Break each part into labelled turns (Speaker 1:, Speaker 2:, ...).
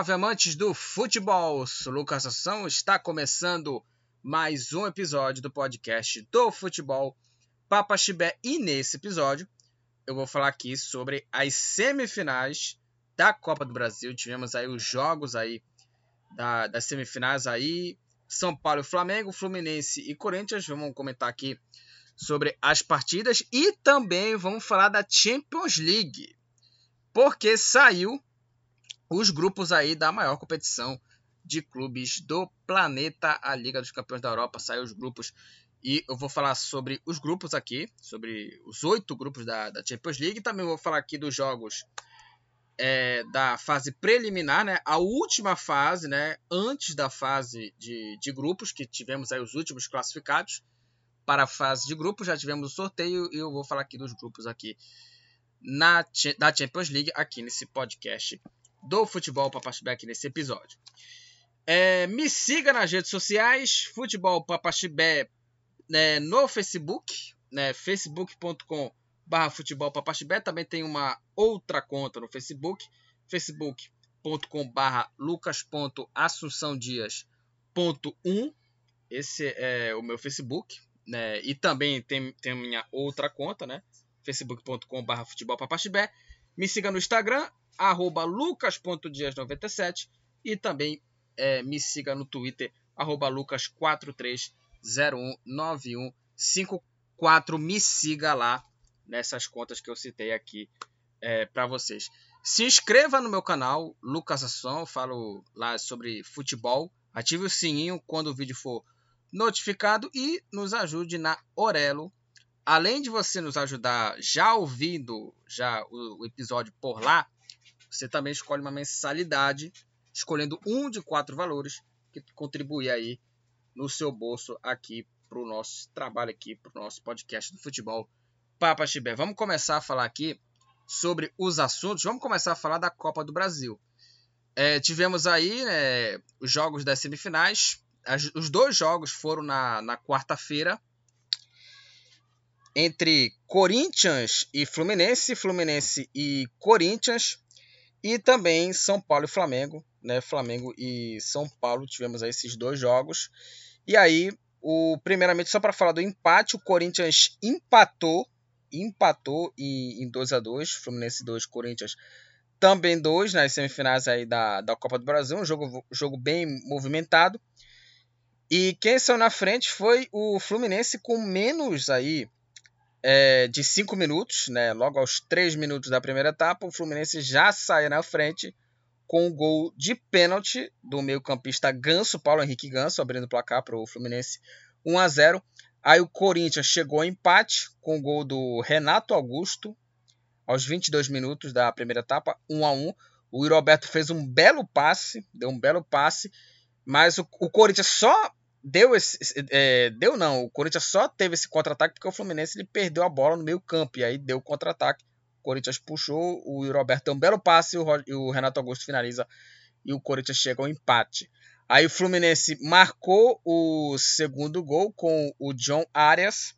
Speaker 1: Salve amantes do futebol! Sou Lucas Assunção, está começando mais um episódio do podcast do futebol Papa Chibé e nesse episódio eu vou falar aqui sobre as semifinais da Copa do Brasil. Tivemos aí os jogos aí da, das semifinais aí, São Paulo Flamengo, Fluminense e Corinthians. Vamos comentar aqui sobre as partidas e também vamos falar da Champions League, porque saiu os grupos aí da maior competição de clubes do planeta, a Liga dos Campeões da Europa. Saiu os grupos e eu vou falar sobre os grupos aqui, sobre os oito grupos da, da Champions League. Também vou falar aqui dos jogos é, da fase preliminar, né? A última fase, né? Antes da fase de, de grupos, que tivemos aí os últimos classificados para a fase de grupos. Já tivemos o sorteio e eu vou falar aqui dos grupos aqui na, da Champions League, aqui nesse podcast do Futebol Papaxibé, nesse episódio. É, me siga nas redes sociais, Futebol Papaxibé né, no Facebook, né, facebook.com barra futebol papaxibé. Também tem uma outra conta no Facebook, facebook.com barra lucas.assunçãodias.1. Esse é o meu Facebook, né? E também tem, tem a minha outra conta, né? facebook.com barra futebol papaxibé. Me siga no Instagram, arroba lucas.dias97 e também é, me siga no Twitter, arroba lucas43019154. Me siga lá nessas contas que eu citei aqui é, para vocês. Se inscreva no meu canal, Lucas eu falo lá sobre futebol. Ative o sininho quando o vídeo for notificado e nos ajude na Orelo. Além de você nos ajudar já ouvindo já o episódio por lá, você também escolhe uma mensalidade escolhendo um de quatro valores que contribui aí no seu bolso aqui para o nosso trabalho aqui, para o nosso podcast do futebol Papa Chibé. Vamos começar a falar aqui sobre os assuntos. Vamos começar a falar da Copa do Brasil. É, tivemos aí né, os jogos das semifinais. As, os dois jogos foram na, na quarta-feira entre Corinthians e Fluminense, Fluminense e Corinthians, e também São Paulo e Flamengo né, Flamengo e São Paulo, tivemos aí esses dois jogos. E aí, o primeiramente só para falar do empate, o Corinthians empatou, empatou em, em 2 a 2, Fluminense 2, Corinthians também 2 nas semifinais aí da, da Copa do Brasil, um jogo, jogo bem movimentado. E quem saiu na frente foi o Fluminense com menos aí é, de 5 minutos, né? Logo aos 3 minutos da primeira etapa, o Fluminense já sai na frente com o gol de pênalti do meio-campista Ganso, Paulo Henrique Ganso, abrindo o placar para o Fluminense 1 a 0. Aí o Corinthians chegou ao empate com o gol do Renato Augusto aos 22 minutos da primeira etapa, 1 a 1. O Roberto fez um belo passe, deu um belo passe, mas o, o Corinthians só deu esse, é, deu não, o Corinthians só teve esse contra-ataque porque o Fluminense ele perdeu a bola no meio-campo e aí deu o contra-ataque o Corinthians puxou, o Roberto deu um belo passe e o Renato Augusto finaliza e o Corinthians chega ao empate. Aí o Fluminense marcou o segundo gol com o John Arias.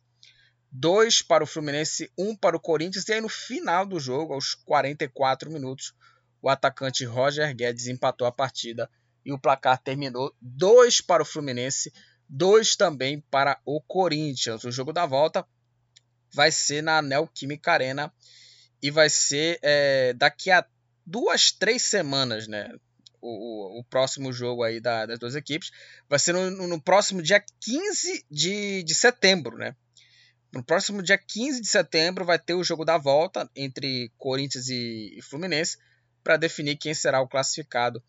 Speaker 1: Dois para o Fluminense, um para o Corinthians. E aí no final do jogo, aos 44 minutos, o atacante Roger Guedes empatou a partida e o placar terminou dois para o Fluminense, dois também para o Corinthians. O jogo da volta vai ser na Neoquímica Arena e vai ser é, daqui a duas, três semanas, né? O, o, o próximo jogo aí da, das duas equipes vai ser no, no, próximo dia 15 de, de setembro, né? No próximo dia 15 de setembro vai ter o jogo da volta entre Corinthians e Fluminense para definir quem será o classificado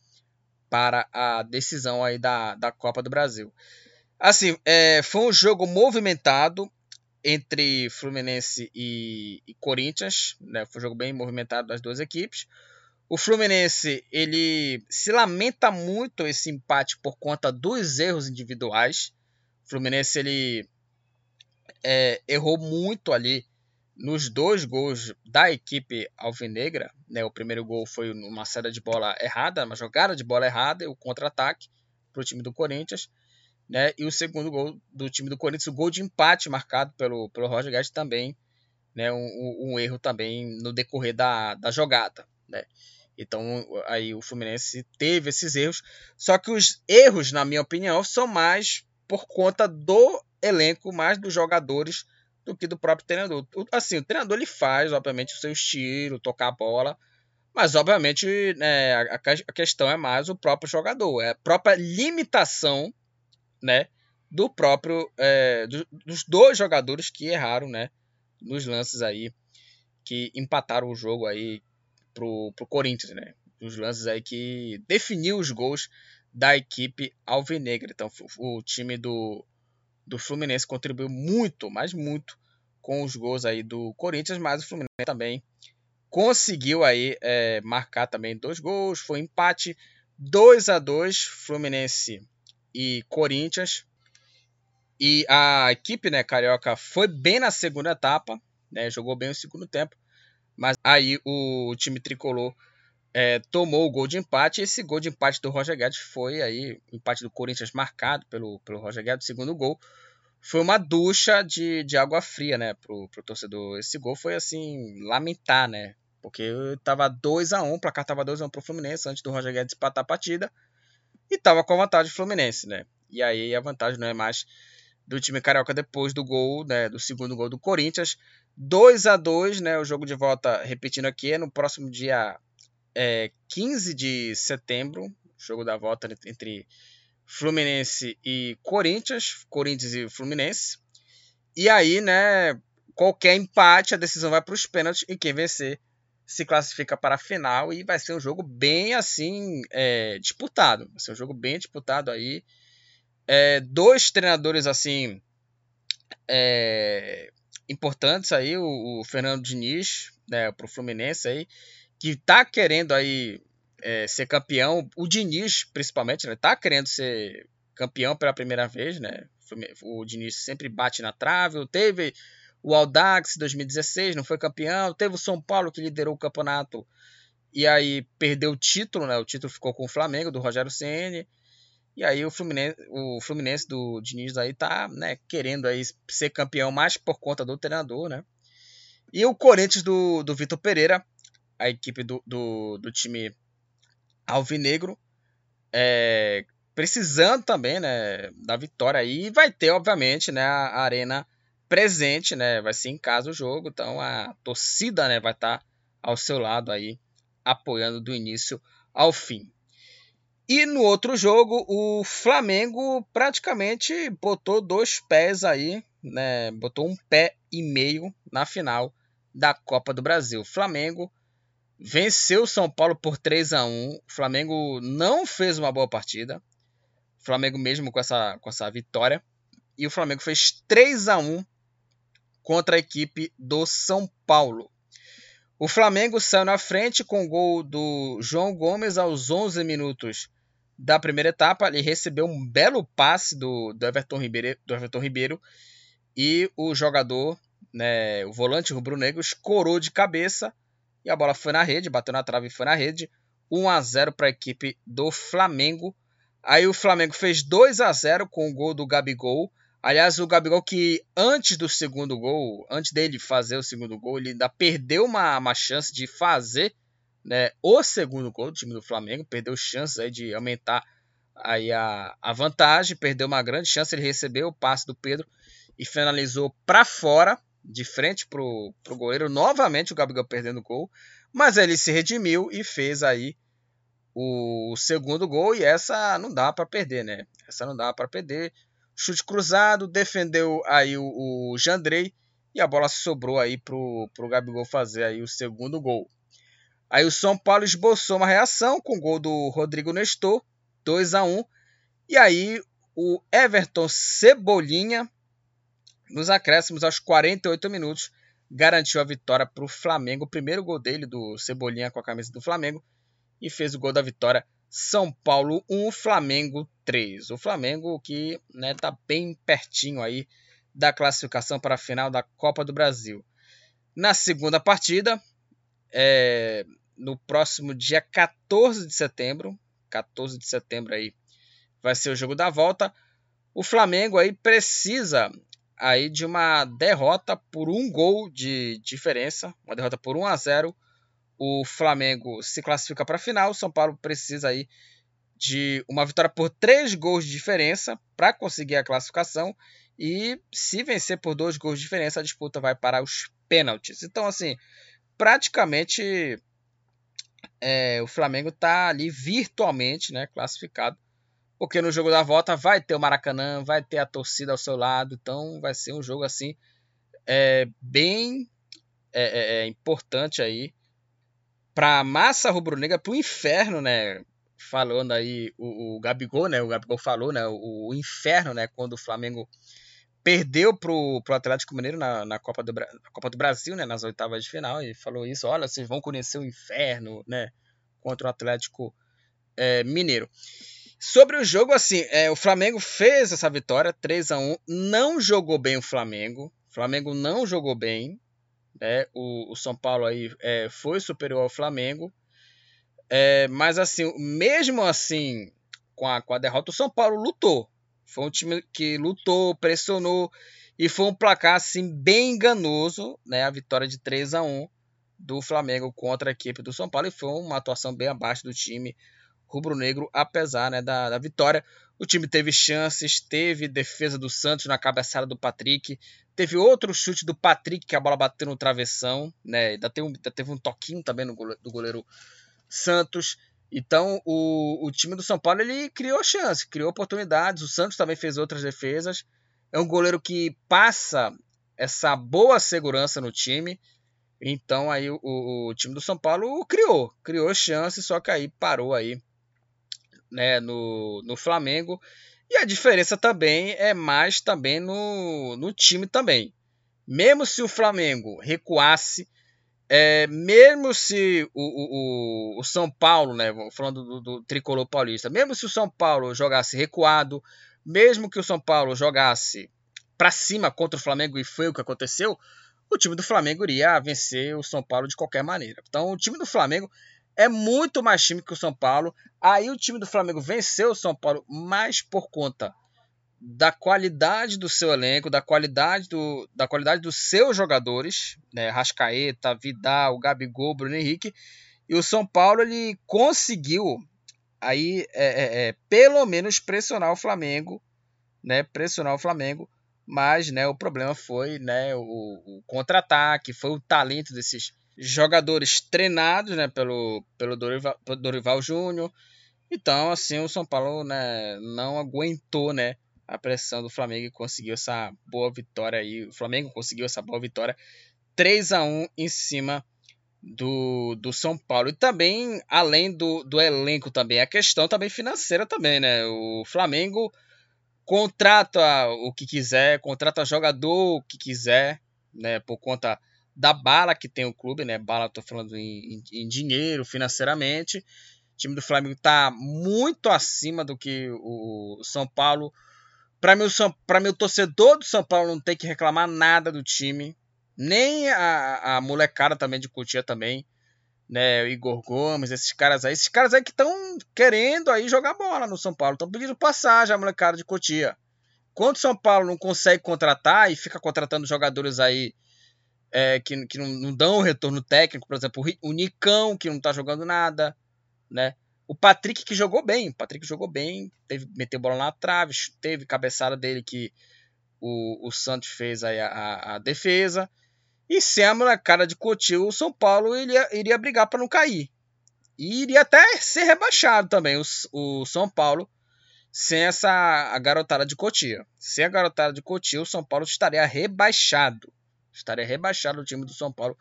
Speaker 1: para a decisão aí da, da Copa do Brasil. Assim, é, foi um jogo movimentado entre Fluminense e, e Corinthians, né? Foi um jogo bem movimentado das duas equipes. O Fluminense ele se lamenta muito esse empate por conta dos erros individuais. O Fluminense ele é, errou muito ali nos dois gols da equipe alvinegra. Né? O primeiro gol foi uma saída de bola errada, uma jogada de bola errada, o contra-ataque para o time do Corinthians né? E o segundo gol do time do Corinthians, o gol de empate marcado pelo, pelo Roger Guedes também, né? Um, um, erro também no decorrer da, da jogada, né? Então aí o Fluminense teve esses erros, só que os erros, na minha opinião, são mais por conta do elenco, mais dos jogadores do que do próprio treinador. Assim, o treinador ele faz, obviamente, o seu estilo, tocar a bola, mas obviamente né, a, a questão é mais o próprio jogador, é a própria limitação, né, do próprio é, do, dos dois jogadores que erraram, né, nos lances aí que empataram o jogo aí pro, pro Corinthians, né? Os lances aí que definiu os gols da equipe alvinegra. Então o time do, do Fluminense contribuiu muito, mas muito com os gols aí do Corinthians, mas o Fluminense também conseguiu aí é, marcar também dois gols, foi empate 2 a 2 Fluminense e Corinthians. E a equipe, né, carioca, foi bem na segunda etapa, né, jogou bem o segundo tempo, mas aí o time tricolor é, tomou o gol de empate. Esse gol de empate do Roger Guedes foi aí, empate do Corinthians marcado pelo, pelo Roger Guedes, segundo gol. Foi uma ducha de, de água fria, né, pro, pro torcedor. Esse gol foi assim, lamentar, né? Porque tava 2 a 1 o placar tava 2 a 1 pro Fluminense antes do Roger Guedes empatar a partida. E tava com a vantagem do Fluminense, né? E aí a vantagem não é mais do time carioca depois do gol, né, do segundo gol do Corinthians. 2 a 2 né, o jogo de volta, repetindo aqui, é no próximo dia é, 15 de setembro, jogo da volta entre Fluminense e Corinthians, Corinthians e Fluminense. E aí, né, qualquer empate, a decisão vai para os pênaltis e quem vencer se classifica para a final e vai ser um jogo bem assim é, disputado. Vai ser um jogo bem disputado aí é, dois treinadores assim é, importantes aí, o, o, Fernando Diniz, né, pro Fluminense aí, que tá querendo aí é, ser campeão, o Diniz principalmente, né, tá querendo ser campeão pela primeira vez, né, o Diniz sempre bate na trave, teve o Aldax 2016, não foi campeão, teve o São Paulo que liderou o campeonato e aí perdeu o título, né, o título ficou com o Flamengo, do Rogério Ceni e aí o Fluminense, o Fluminense do Diniz aí tá, né, querendo aí ser campeão mais por conta do treinador, né? E o Corinthians do, do Vitor Pereira, a equipe do, do, do time alvinegro, é, precisando também, né, da vitória aí, vai ter, obviamente, né, a arena presente, né, vai ser em casa o jogo, então a torcida, né, vai estar tá ao seu lado aí, apoiando do início ao fim. E no outro jogo, o Flamengo praticamente botou dois pés aí, né? Botou um pé e meio na final da Copa do Brasil. Flamengo venceu o São Paulo por 3 a 1. O Flamengo não fez uma boa partida. O Flamengo mesmo com essa, com essa vitória. E o Flamengo fez 3 a 1 contra a equipe do São Paulo. O Flamengo saiu na frente com o gol do João Gomes aos 11 minutos da primeira etapa, ele recebeu um belo passe do, do, Everton, Ribeiro, do Everton Ribeiro e o jogador, né, o volante rubro-negro, escorou de cabeça e a bola foi na rede, bateu na trave e foi na rede. 1 a 0 para a equipe do Flamengo. Aí o Flamengo fez 2 a 0 com o gol do Gabigol. Aliás, o Gabigol que antes do segundo gol, antes dele fazer o segundo gol, ele ainda perdeu uma, uma chance de fazer né, o segundo gol do time do Flamengo, perdeu chances aí de aumentar aí a, a vantagem, perdeu uma grande chance, ele recebeu o passe do Pedro e finalizou para fora, de frente pro, pro goleiro, novamente o Gabigol perdendo o gol, mas ele se redimiu e fez aí o segundo gol e essa não dá para perder, né? Essa não dá para perder. Chute cruzado, defendeu aí o, o Jandrei e a bola sobrou aí pro, pro Gabigol fazer aí o segundo gol. Aí o São Paulo esboçou uma reação com o gol do Rodrigo Nestor, 2 a 1 E aí o Everton Cebolinha, nos acréscimos aos 48 minutos, garantiu a vitória para o Flamengo. O primeiro gol dele, do Cebolinha com a camisa do Flamengo, e fez o gol da vitória. São Paulo 1, Flamengo 3. O Flamengo que está né, tá bem pertinho aí da classificação para a final da Copa do Brasil. Na segunda partida, é, no próximo dia 14 de setembro. 14 de setembro aí vai ser o jogo da volta. O Flamengo aí precisa aí de uma derrota por um gol de diferença, uma derrota por 1 a 0 o Flamengo se classifica para a final. São Paulo precisa aí de uma vitória por três gols de diferença para conseguir a classificação. E se vencer por dois gols de diferença, a disputa vai para os pênaltis. Então, assim, praticamente é, o Flamengo está ali virtualmente né, classificado. Porque no jogo da volta vai ter o Maracanã, vai ter a torcida ao seu lado. Então vai ser um jogo assim é, bem é, é, é importante aí para a massa rubro-negra, para o inferno, né? Falando aí o, o, Gabigol, né? O Gabigol falou, né? O, o inferno, né? Quando o Flamengo perdeu pro, pro Atlético Mineiro na, na, Copa do, na Copa do Brasil, né? Nas oitavas de final e falou isso. Olha, vocês vão conhecer o inferno, né? Contra o Atlético é, Mineiro. Sobre o jogo, assim, é, o Flamengo fez essa vitória 3 a 1 Não jogou bem o Flamengo. O Flamengo não jogou bem. Né? O, o São Paulo aí é, foi superior ao Flamengo. É, mas assim, mesmo assim, com a, com a derrota, o São Paulo lutou. Foi um time que lutou, pressionou e foi um placar assim bem enganoso, né? A vitória de 3 a 1 do Flamengo contra a equipe do São Paulo e foi uma atuação bem abaixo do time rubro-negro, apesar né, da, da vitória. O time teve chances, teve defesa do Santos na cabeçada do Patrick, teve outro chute do Patrick que a bola bateu no travessão, né? Ainda teve um, ainda teve um toquinho também no goleiro, do goleiro Santos. Então o, o time do São Paulo ele criou chance, criou oportunidades. O Santos também fez outras defesas. É um goleiro que passa essa boa segurança no time. Então aí o, o, time do São Paulo criou, criou chance, só que aí parou aí né, no, no Flamengo. E a diferença também é mais também no, no time também. Mesmo se o Flamengo recuasse, é, mesmo se o, o, o, São Paulo, né, falando do, do, tricolor paulista, mesmo se o São Paulo jogasse recuado, mesmo que o São Paulo jogasse para cima contra o Flamengo e foi o que aconteceu, o time do Flamengo iria vencer o São Paulo de qualquer maneira. Então, o time do Flamengo é muito mais time que o São Paulo. Aí o time do Flamengo venceu o São Paulo mais por conta da qualidade do seu elenco, da qualidade, do, da qualidade dos seus jogadores, né? Rascaeta, Vidal, Gabigol, Bruno Henrique. E o São Paulo ele conseguiu aí é, é, é, pelo menos pressionar o Flamengo, né? Pressionar o Flamengo, mas né, o problema foi né, o, o contra-ataque, foi o talento desses jogadores treinados né, pelo, pelo Dorival, Dorival Júnior. Então, assim, o São Paulo né, não aguentou né, a pressão do Flamengo e conseguiu essa boa vitória aí. O Flamengo conseguiu essa boa vitória 3 a 1 em cima do, do São Paulo. E também, além do, do elenco também, a questão também financeira também, né? O Flamengo contrata o que quiser, contrata jogador o que quiser, né? Por conta da bala que tem o clube, né? Bala, tô falando em, em, em dinheiro, financeiramente. O time do Flamengo está muito acima do que o São Paulo. Para mim, mim, o torcedor do São Paulo não tem que reclamar nada do time. Nem a, a molecada também de Cotia também. Né, o Igor Gomes, esses caras aí. Esses caras aí que estão querendo aí jogar bola no São Paulo. Estão pedindo passagem a molecada de Cotia. Quando o São Paulo não consegue contratar e fica contratando jogadores aí é, que, que não, não, dão retorno técnico, por exemplo, o Nicão, que não tá jogando nada, né? O Patrick, que jogou bem, o Patrick jogou bem, teve, meteu bola na trave, teve cabeçada dele que o, o Santos fez aí a, a, a defesa. E sem a cara de Coutinho, o São Paulo iria, iria brigar para não cair. E iria até ser rebaixado também, o, o São Paulo, sem essa a garotada de Cotia. Sem a garotada de Cotia, o São Paulo estaria rebaixado estaria rebaixado o time do São Paulo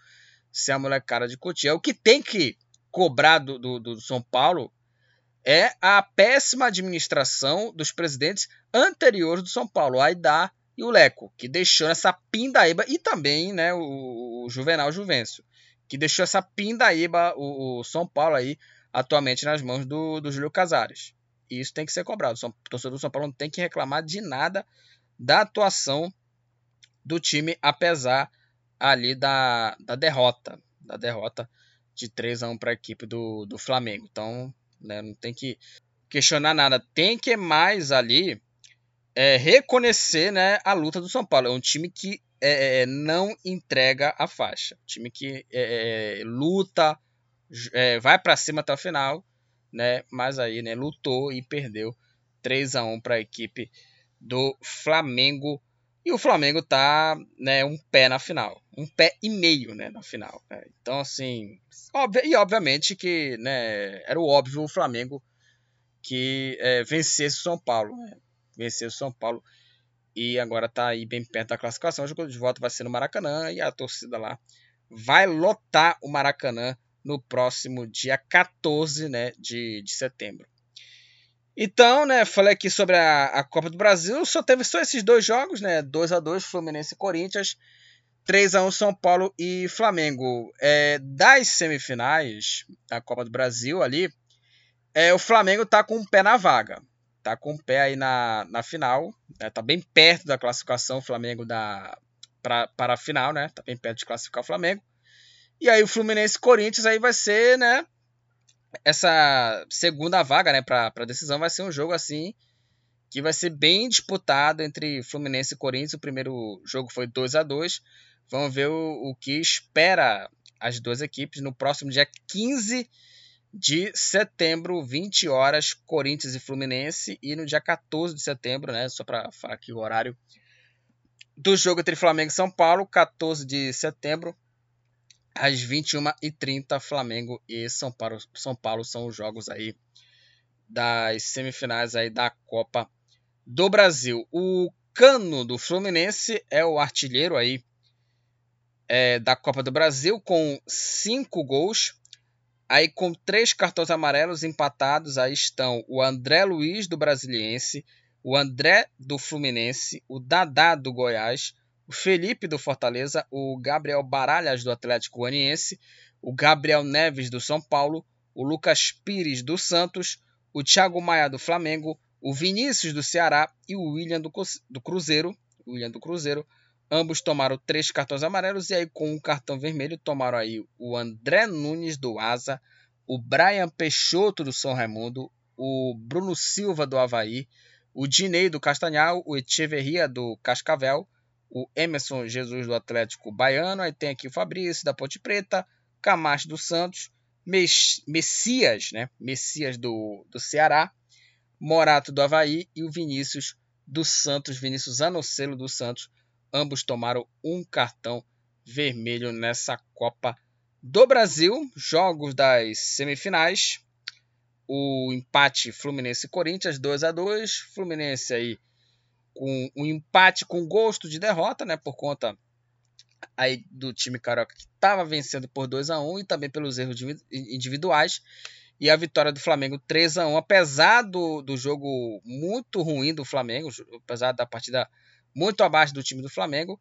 Speaker 1: se a molecada de Cotia. O que tem que cobrar do, do, do São Paulo é a péssima administração dos presidentes anteriores do São Paulo, Aidá e o Leco, que deixou essa pindaíba, e também né, o, o Juvenal Juvencio, que deixou essa pindaíba, o, o, São Paulo aí, atualmente nas mãos do, do Júlio Casares. Isso tem que ser cobrado. O torcedor do São Paulo não tem que reclamar de nada da atuação do time, apesar ali da, da derrota, da derrota de 3 a 1 para a equipe do, do Flamengo. Então, né, não tem que questionar nada. Tem que mais ali é, reconhecer né, a luta do São Paulo. É um time que é, é não entrega a faixa. Um time que é, é, luta, é, vai para cima até o final, né? Mas aí, né, lutou e perdeu 3 a 1 para a equipe do Flamengo. E o Flamengo tá, né, um pé na final, um pé e meio, né, na final. Né? Então, assim, óbvio, e obviamente que, né, era o óbvio o Flamengo que é, vencesse o São Paulo, né? vencesse o São Paulo e agora tá aí bem perto da classificação. O jogo de volta vai ser no Maracanã e a torcida lá vai lotar o Maracanã no próximo dia 14 né, de, de setembro. Então, né, falei aqui sobre a, a Copa do Brasil, só teve só esses dois jogos, né, 2 a 2 Fluminense e Corinthians, 3 a 1 São Paulo e Flamengo. É, das semifinais da Copa do Brasil ali, é, o Flamengo tá com um pé na vaga, tá com um pé aí na, na final, né, tá bem perto da classificação o Flamengo da, pra, para a final, né, tá bem perto de classificar o Flamengo. E aí o Fluminense e Corinthians aí vai ser, né, essa segunda vaga, né, para decisão vai ser um jogo assim que vai ser bem disputado entre Fluminense e Corinthians. O primeiro jogo foi 2 a 2 Vamos ver o, o que espera as duas equipes no próximo dia 15 de setembro, 20 horas, Corinthians e Fluminense. E no dia 14 de setembro, né, só para falar aqui o horário do jogo entre Flamengo e São Paulo, 14 de setembro, às 21h30, Flamengo e São Paulo, São Paulo são os jogos aí das semifinais aí da Copa do Brasil. O Cano do Fluminense é o artilheiro aí é, da Copa do Brasil com cinco gols. Aí com três cartões amarelos empatados aí estão o André Luiz do Brasiliense, o André do Fluminense, o Dadá do Goiás, o Felipe do Fortaleza, o Gabriel Baralhas do Atlético Goianiense, o Gabriel Neves do São Paulo, o Lucas Pires do Santos, o Thiago Maia do Flamengo, o Vinícius do Ceará e o William do, do Cruzeiro. William do Cruzeiro. Ambos tomaram três cartões amarelos e aí com um cartão vermelho tomaram aí o André Nunes do Asa, o Brian Peixoto do São Raimundo, o Bruno Silva do Havaí, o Dinei do Castanhal, o Echeverria do Cascavel, o Emerson Jesus do Atlético Baiano, aí tem aqui o Fabrício da Ponte Preta, Camacho do Santos, Messias, né? Messias do, do Ceará, Morato do Havaí e o Vinícius do Santos, Vinícius Anocelo do Santos. Ambos tomaram um cartão vermelho nessa Copa do Brasil. Jogos das semifinais. O empate Fluminense e Corinthians 2 a 2 Fluminense aí com um empate com gosto de derrota, né, por conta aí do time carioca que estava vencendo por 2 a 1 e também pelos erros individuais. E a vitória do Flamengo 3 a 1 apesar do, do jogo muito ruim do Flamengo, apesar da partida muito abaixo do time do Flamengo,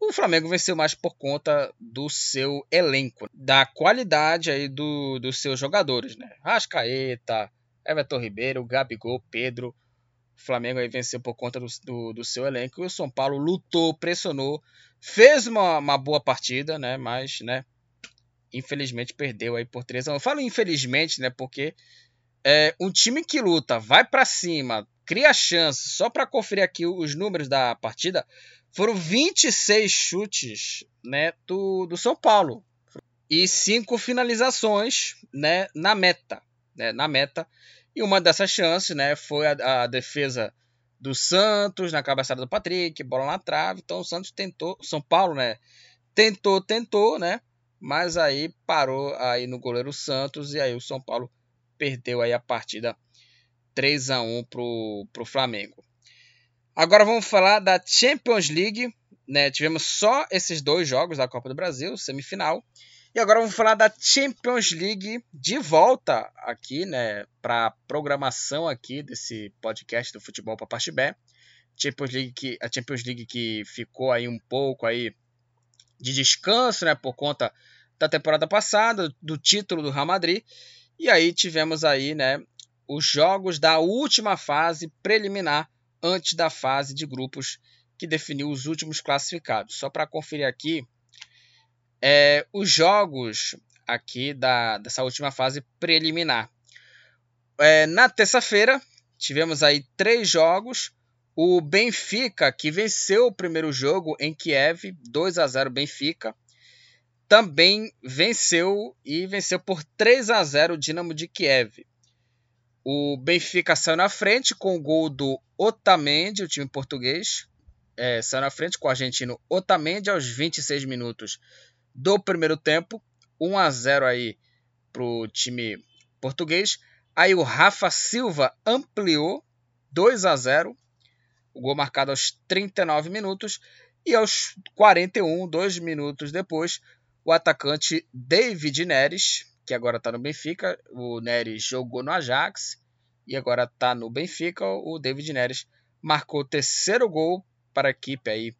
Speaker 1: o Flamengo venceu mais por conta do seu elenco, da qualidade aí do, dos seus jogadores, né? Rascaeta, Everton Ribeiro, Gabigol, Pedro, o Flamengo aí venceu por conta do, do, do, seu elenco. E o São Paulo lutou, pressionou, fez uma, uma boa partida, né? Mas, né? Infelizmente perdeu aí por 3 a 1. Eu falo infelizmente, né? Porque é, um time que luta, vai para cima, cria chance, só para conferir aqui os números da partida, foram 26 chutes, né? Do, do São Paulo. E cinco finalizações, né? Na meta. Né, na meta. E uma dessas chances, né, foi a, a defesa do Santos na cabeçada do Patrick, bola na trave. Então o Santos tentou, São Paulo, né, tentou, tentou, né, mas aí parou aí no goleiro Santos e aí o São Paulo perdeu aí a partida 3 a 1 pro pro Flamengo. Agora vamos falar da Champions League, né? Tivemos só esses dois jogos da Copa do Brasil, semifinal. E agora vamos falar da Champions League de volta aqui, né, para programação aqui desse podcast do Futebol B. Champions League que a Champions League que ficou aí um pouco aí de descanso, né, por conta da temporada passada, do título do Real Madrid. E aí tivemos aí, né, os jogos da última fase preliminar antes da fase de grupos que definiu os últimos classificados. Só para conferir aqui, é, os jogos aqui da, dessa última fase preliminar. É, na terça-feira, tivemos aí três jogos. O Benfica, que venceu o primeiro jogo em Kiev, 2 a 0 Benfica. também venceu e venceu por 3 a 0 o Dinamo de Kiev. O Benfica saiu na frente com o gol do Otamendi, o time português. É, saiu na frente com o argentino Otamendi aos 26 minutos do primeiro tempo. 1 a 0 aí para o time português. Aí o Rafa Silva ampliou 2 a 0. O gol marcado aos 39 minutos. E aos 41, dois minutos depois, o atacante David Neres, que agora está no Benfica, o Neres jogou no Ajax e agora está no Benfica, o David Neres marcou o terceiro gol para a equipe aí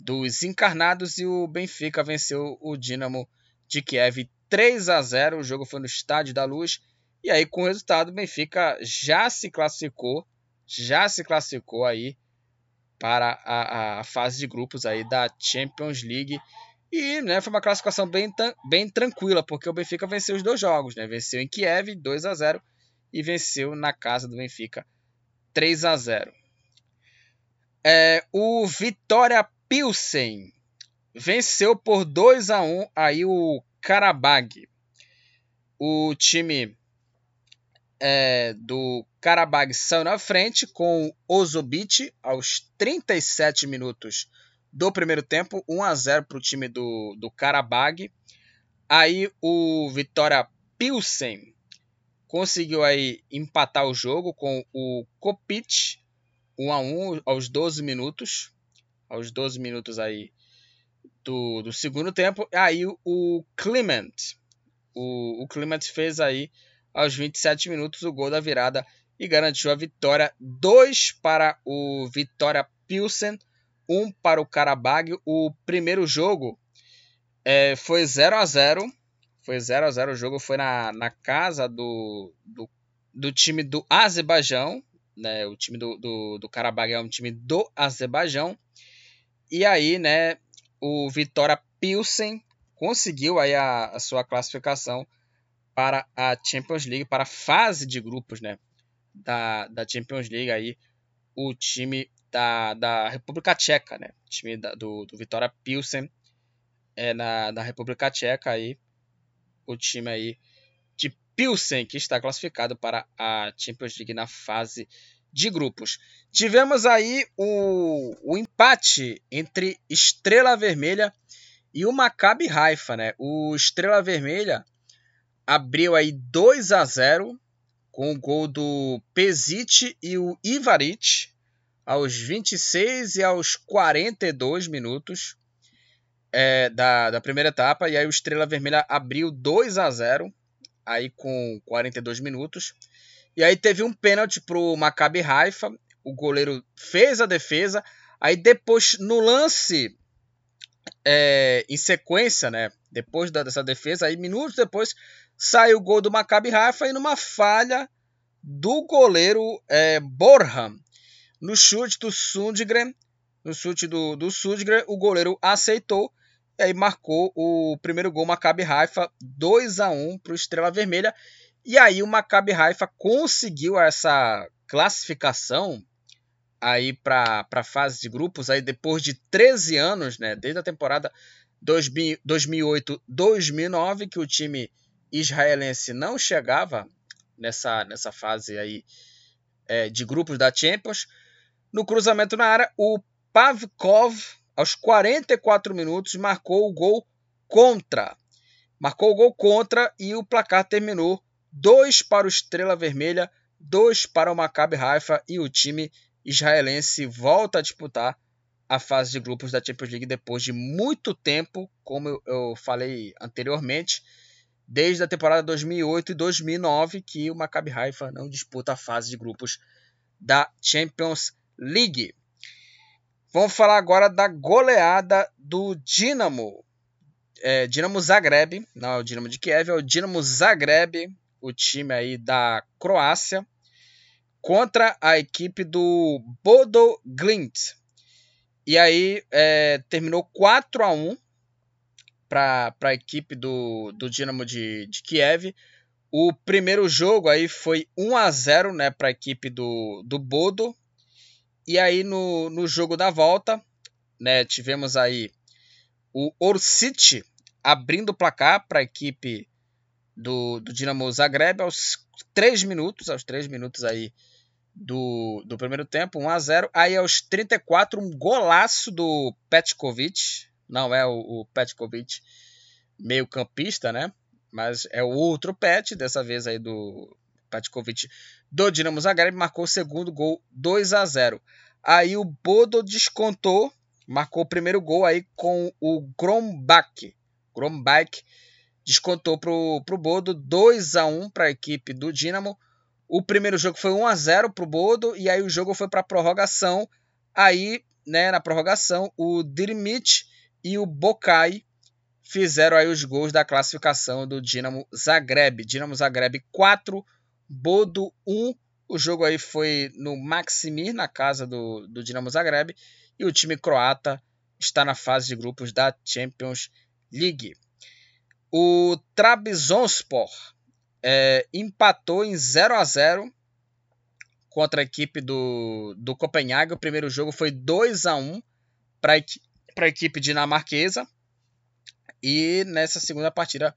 Speaker 1: dos encarnados e o Benfica venceu o Dinamo de Kiev 3 a 0. O jogo foi no Estádio da Luz e aí com o resultado o Benfica já se classificou, já se classificou aí para a, a fase de grupos aí da Champions League. E né, foi uma classificação bem, bem tranquila, porque o Benfica venceu os dois jogos. Né? Venceu em Kiev 2 a 0 e venceu na casa do Benfica 3 a 0 é, O Vitória Pilsen venceu por 2 a 1 aí o Karabag. O time é, do Karabag saiu na frente com o Ozobic aos 37 minutos do primeiro tempo, 1 a 0 para o time do, do Karabag. Aí o Vitória Pilsen conseguiu aí empatar o jogo com o Kopit 1 a 1 aos 12 minutos. Aos 12 minutos aí do, do segundo tempo. Aí o Clement, o, o Clement fez aí aos 27 minutos o gol da virada e garantiu a vitória. 2 para o Vitória Pilsen, 1 um para o Karabag. O primeiro jogo é, foi 0 a 0 Foi 0 a 0 O jogo foi na, na casa do, do, do time do Azerbaijão. Né? O time do, do, do Karabag é um time do Azerbaijão. E aí, né, o Vitória Pilsen conseguiu aí a, a sua classificação para a Champions League, para a fase de grupos né, da, da Champions League. Aí, o time da, da República Tcheca, né, o time da, do, do Vitória Pilsen é na, na República Tcheca. Aí, o time aí de Pilsen que está classificado para a Champions League na fase de grupos. Tivemos aí o, o empate entre Estrela Vermelha e o Maccabi Haifa, né? O Estrela Vermelha abriu aí 2 a 0 com o gol do Pesic e o Ivarit aos 26 e aos 42 minutos é, da, da primeira etapa. E aí o Estrela Vermelha abriu 2 a 0 aí com 42 minutos. E aí teve um pênalti pro Maccabi Haifa. O goleiro fez a defesa. Aí depois, no lance, é, em sequência, né? Depois dessa defesa, aí minutos depois, sai o gol do Maccabi Haifa e numa falha do goleiro é, Borham. No chute do Sundgren, no chute do, do Sundgren, o goleiro aceitou e aí marcou o primeiro gol Maccabi Haifa 2 a 1 para o Estrela Vermelha. E aí o Maccabi Haifa conseguiu essa classificação aí para a fase de grupos aí depois de 13 anos, né, desde a temporada 2008-2009 que o time israelense não chegava nessa, nessa fase aí é, de grupos da Champions. No cruzamento na área, o Pavkov, aos 44 minutos, marcou o gol contra. Marcou o gol contra e o placar terminou 2 para o Estrela Vermelha, 2 para o Maccabi Haifa e o time israelense volta a disputar a fase de grupos da Champions League depois de muito tempo, como eu, eu falei anteriormente desde a temporada 2008 e 2009 que o Maccabi Haifa não disputa a fase de grupos da Champions League. Vamos falar agora da goleada do Dinamo. É, Dinamo Zagreb, não é o Dinamo de Kiev, é o Dinamo Zagreb, o time aí da Croácia, contra a equipe do Bodo Glint. E aí é, terminou 4 a 1 para a equipe do, do Dinamo de, de Kiev. O primeiro jogo aí foi 1 a 0 né, para a equipe do, do Bodo. E aí no, no jogo da volta, né, tivemos aí o Orsic abrindo o placar para a equipe do, do Dinamo Zagreb aos 3 minutos, aos 3 minutos aí do, do primeiro tempo, 1 a 0 Aí aos 34, um golaço do Petkovic. Não é o, o Petkovic meio campista, né? Mas é o outro Pet, dessa vez aí do Petkovic do Dinamo Zagreb, marcou o segundo gol 2 a 0 Aí o Bodo descontou, marcou o primeiro gol aí com o Grombach. Grombach descontou para o Bodo 2 a 1 para a equipe do Dinamo. O primeiro jogo foi 1 a 0 para o Bodo e aí o jogo foi para prorrogação. Aí, né, na prorrogação, o Dirmit e o Bokai fizeram aí os gols da classificação do Dinamo Zagreb. Dinamo Zagreb 4, Bodo 1. O jogo aí foi no Maximir, na casa do, do Dinamo Zagreb. E o time croata está na fase de grupos da Champions League. O Trabzonspor é, empatou em 0 a 0 contra a equipe do, do Copenhague. O primeiro jogo foi 2 a 1 para a equipe dinamarquesa. E nessa segunda partida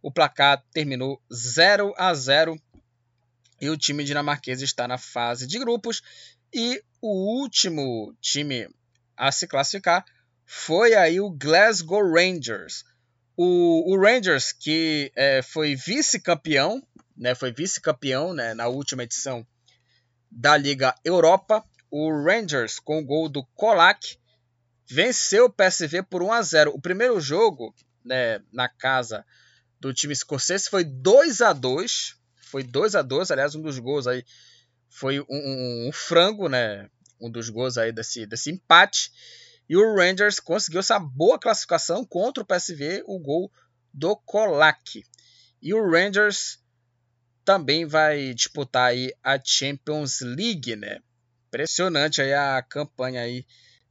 Speaker 1: o placar terminou 0 a 0 e o time dinamarquês está na fase de grupos. E o último time a se classificar foi aí o Glasgow Rangers. O, o Rangers, que é, foi vice-campeão, né, foi vice-campeão né, na última edição da Liga Europa, o Rangers, com o gol do Kolak, venceu o PSV por 1 a 0. O primeiro jogo né, na casa do time escocês foi 2 a 2 Foi 2 a 2 aliás, um dos gols aí foi um, um, um frango, né? Um dos gols aí desse, desse empate. E o Rangers conseguiu essa boa classificação contra o PSV, o gol do Kolak. E o Rangers também vai disputar aí a Champions League, né? Impressionante aí a campanha aí,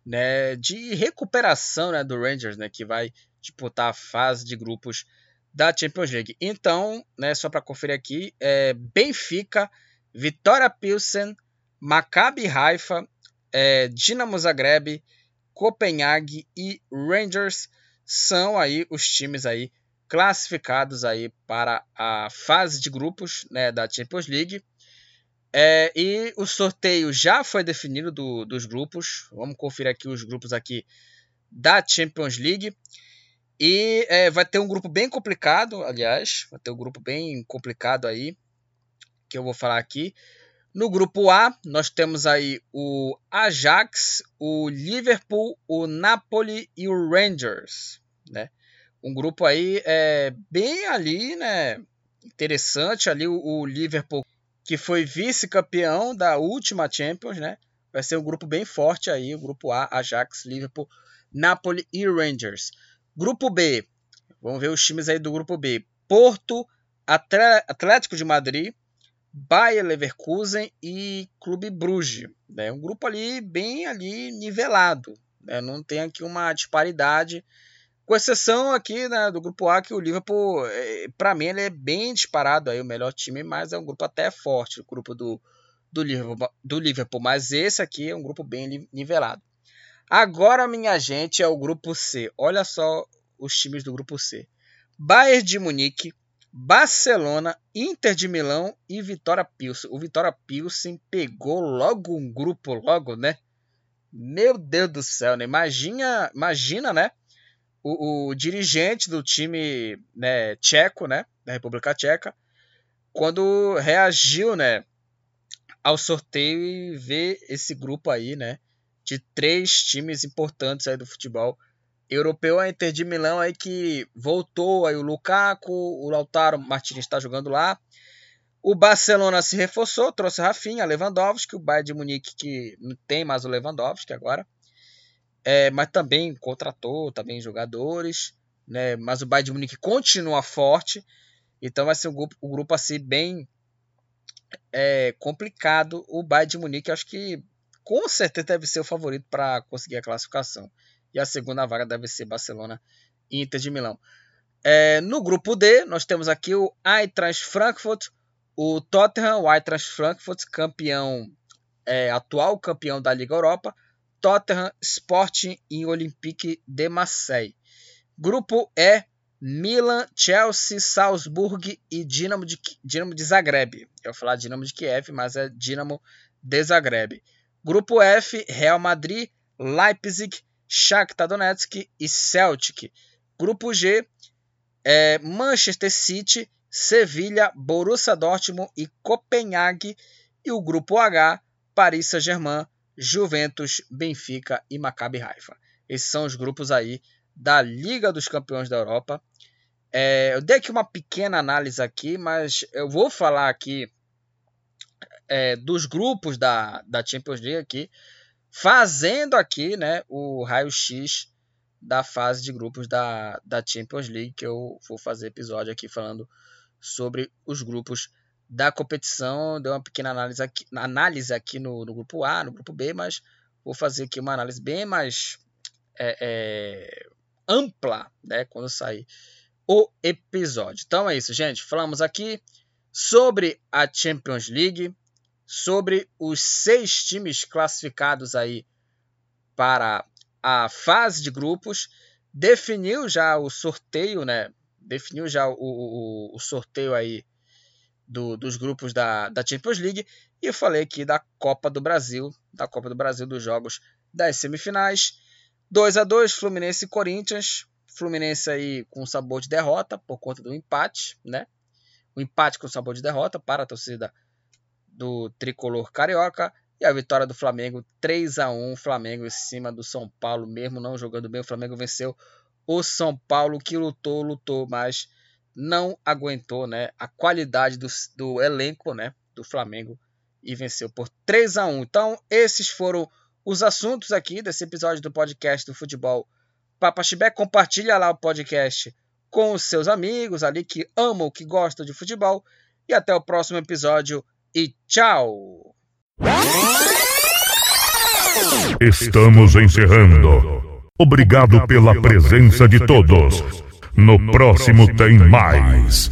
Speaker 1: né, de recuperação, né, do Rangers, né, que vai disputar a fase de grupos da Champions League. Então, né, só para conferir aqui, é Benfica, Vitória Pilsen, Maccabi Haifa, é, Dinamo Zagreb, Copenhague e Rangers são aí os times aí classificados aí para a fase de grupos né, da Champions League. É, e o sorteio já foi definido do, dos grupos. Vamos conferir aqui os grupos aqui da Champions League. E é, vai ter um grupo bem complicado, aliás, vai ter um grupo bem complicado aí que eu vou falar aqui. No grupo A, nós temos aí o Ajax, o Liverpool, o Napoli e o Rangers, né? Um grupo aí é bem ali, né? Interessante ali o, o Liverpool que foi vice-campeão da última Champions, né? Vai ser um grupo bem forte aí, o grupo A, Ajax, Liverpool, Napoli e Rangers. Grupo B, vamos ver os times aí do grupo B. Porto, Atlético de Madrid, Bayer Leverkusen e Clube Bruges. Né? um grupo ali bem ali nivelado. Né? Não tem aqui uma disparidade. Com exceção aqui né, do grupo A, que o Liverpool, é, para mim, ele é bem disparado aí, o melhor time, mas é um grupo até forte, o grupo do, do, Liverpool, do Liverpool. Mas esse aqui é um grupo bem nivelado. Agora, minha gente, é o grupo C. Olha só os times do grupo C. Bayern de Munique, Barcelona, Inter de Milão e Vitória Pilsen. O Vitória Pilsen pegou logo um grupo, logo, né? Meu Deus do céu, né? Imagina, imagina né? O, o dirigente do time né, tcheco, né? Da República Tcheca, quando reagiu, né? Ao sorteio e ver esse grupo aí, né? De três times importantes aí do futebol europeu a Inter de Milão aí que voltou aí o Lukaku, o Lautaro Martins está jogando lá. O Barcelona se reforçou, trouxe Rafinha, Lewandowski, o Bayern de Munique que não tem mais o Lewandowski agora. É, mas também contratou também jogadores, né? Mas o Bayern de Munique continua forte, então vai ser um grupo, um grupo assim bem é, complicado. O Bayern de Munique acho que com certeza deve ser o favorito para conseguir a classificação e a segunda vaga deve ser Barcelona e Inter de Milão. É, no grupo D, nós temos aqui o Eintracht Frankfurt, o Tottenham, o Eintracht Frankfurt, campeão é, atual campeão da Liga Europa, Tottenham, Sporting e Olympique de Marseille. Grupo E, Milan, Chelsea, Salzburg e Dinamo de, Dinamo de Zagreb. Eu ia falar Dinamo de Kiev, mas é Dinamo de Zagreb. Grupo F, Real Madrid, Leipzig, Shakhtar Donetsk e Celtic. Grupo G, é Manchester City, Sevilha, Borussia Dortmund e Copenhague. E o grupo H, Paris Saint-Germain, Juventus, Benfica e Maccabi Haifa. Esses são os grupos aí da Liga dos Campeões da Europa. É, eu dei aqui uma pequena análise aqui, mas eu vou falar aqui é, dos grupos da, da Champions League aqui, fazendo aqui né, o raio-x da fase de grupos da, da Champions League, que eu vou fazer episódio aqui falando sobre os grupos da competição. Deu uma pequena análise aqui, análise aqui no, no grupo A, no grupo B, mas vou fazer aqui uma análise bem mais é, é, ampla né, quando sair o episódio. Então é isso, gente. Falamos aqui sobre a Champions League, sobre os seis times classificados aí para a fase de grupos, definiu já o sorteio, né? Definiu já o, o, o sorteio aí do, dos grupos da, da Champions League e eu falei aqui da Copa do Brasil, da Copa do Brasil dos jogos das semifinais. 2 a 2 Fluminense e Corinthians. Fluminense aí com sabor de derrota por conta do empate, né? O empate com sabor de derrota para a torcida do tricolor carioca e a vitória do Flamengo 3 a 1 Flamengo em cima do São Paulo, mesmo não jogando bem, o Flamengo venceu o São Paulo que lutou, lutou, mas não aguentou, né, a qualidade do, do elenco, né, do Flamengo e venceu por 3 a 1. Então, esses foram os assuntos aqui desse episódio do podcast do Futebol Papa Chibé. Compartilha lá o podcast com os seus amigos ali que amam, que gostam de futebol. E até o próximo episódio e tchau!
Speaker 2: Estamos encerrando. Obrigado pela presença de todos. No próximo tem mais.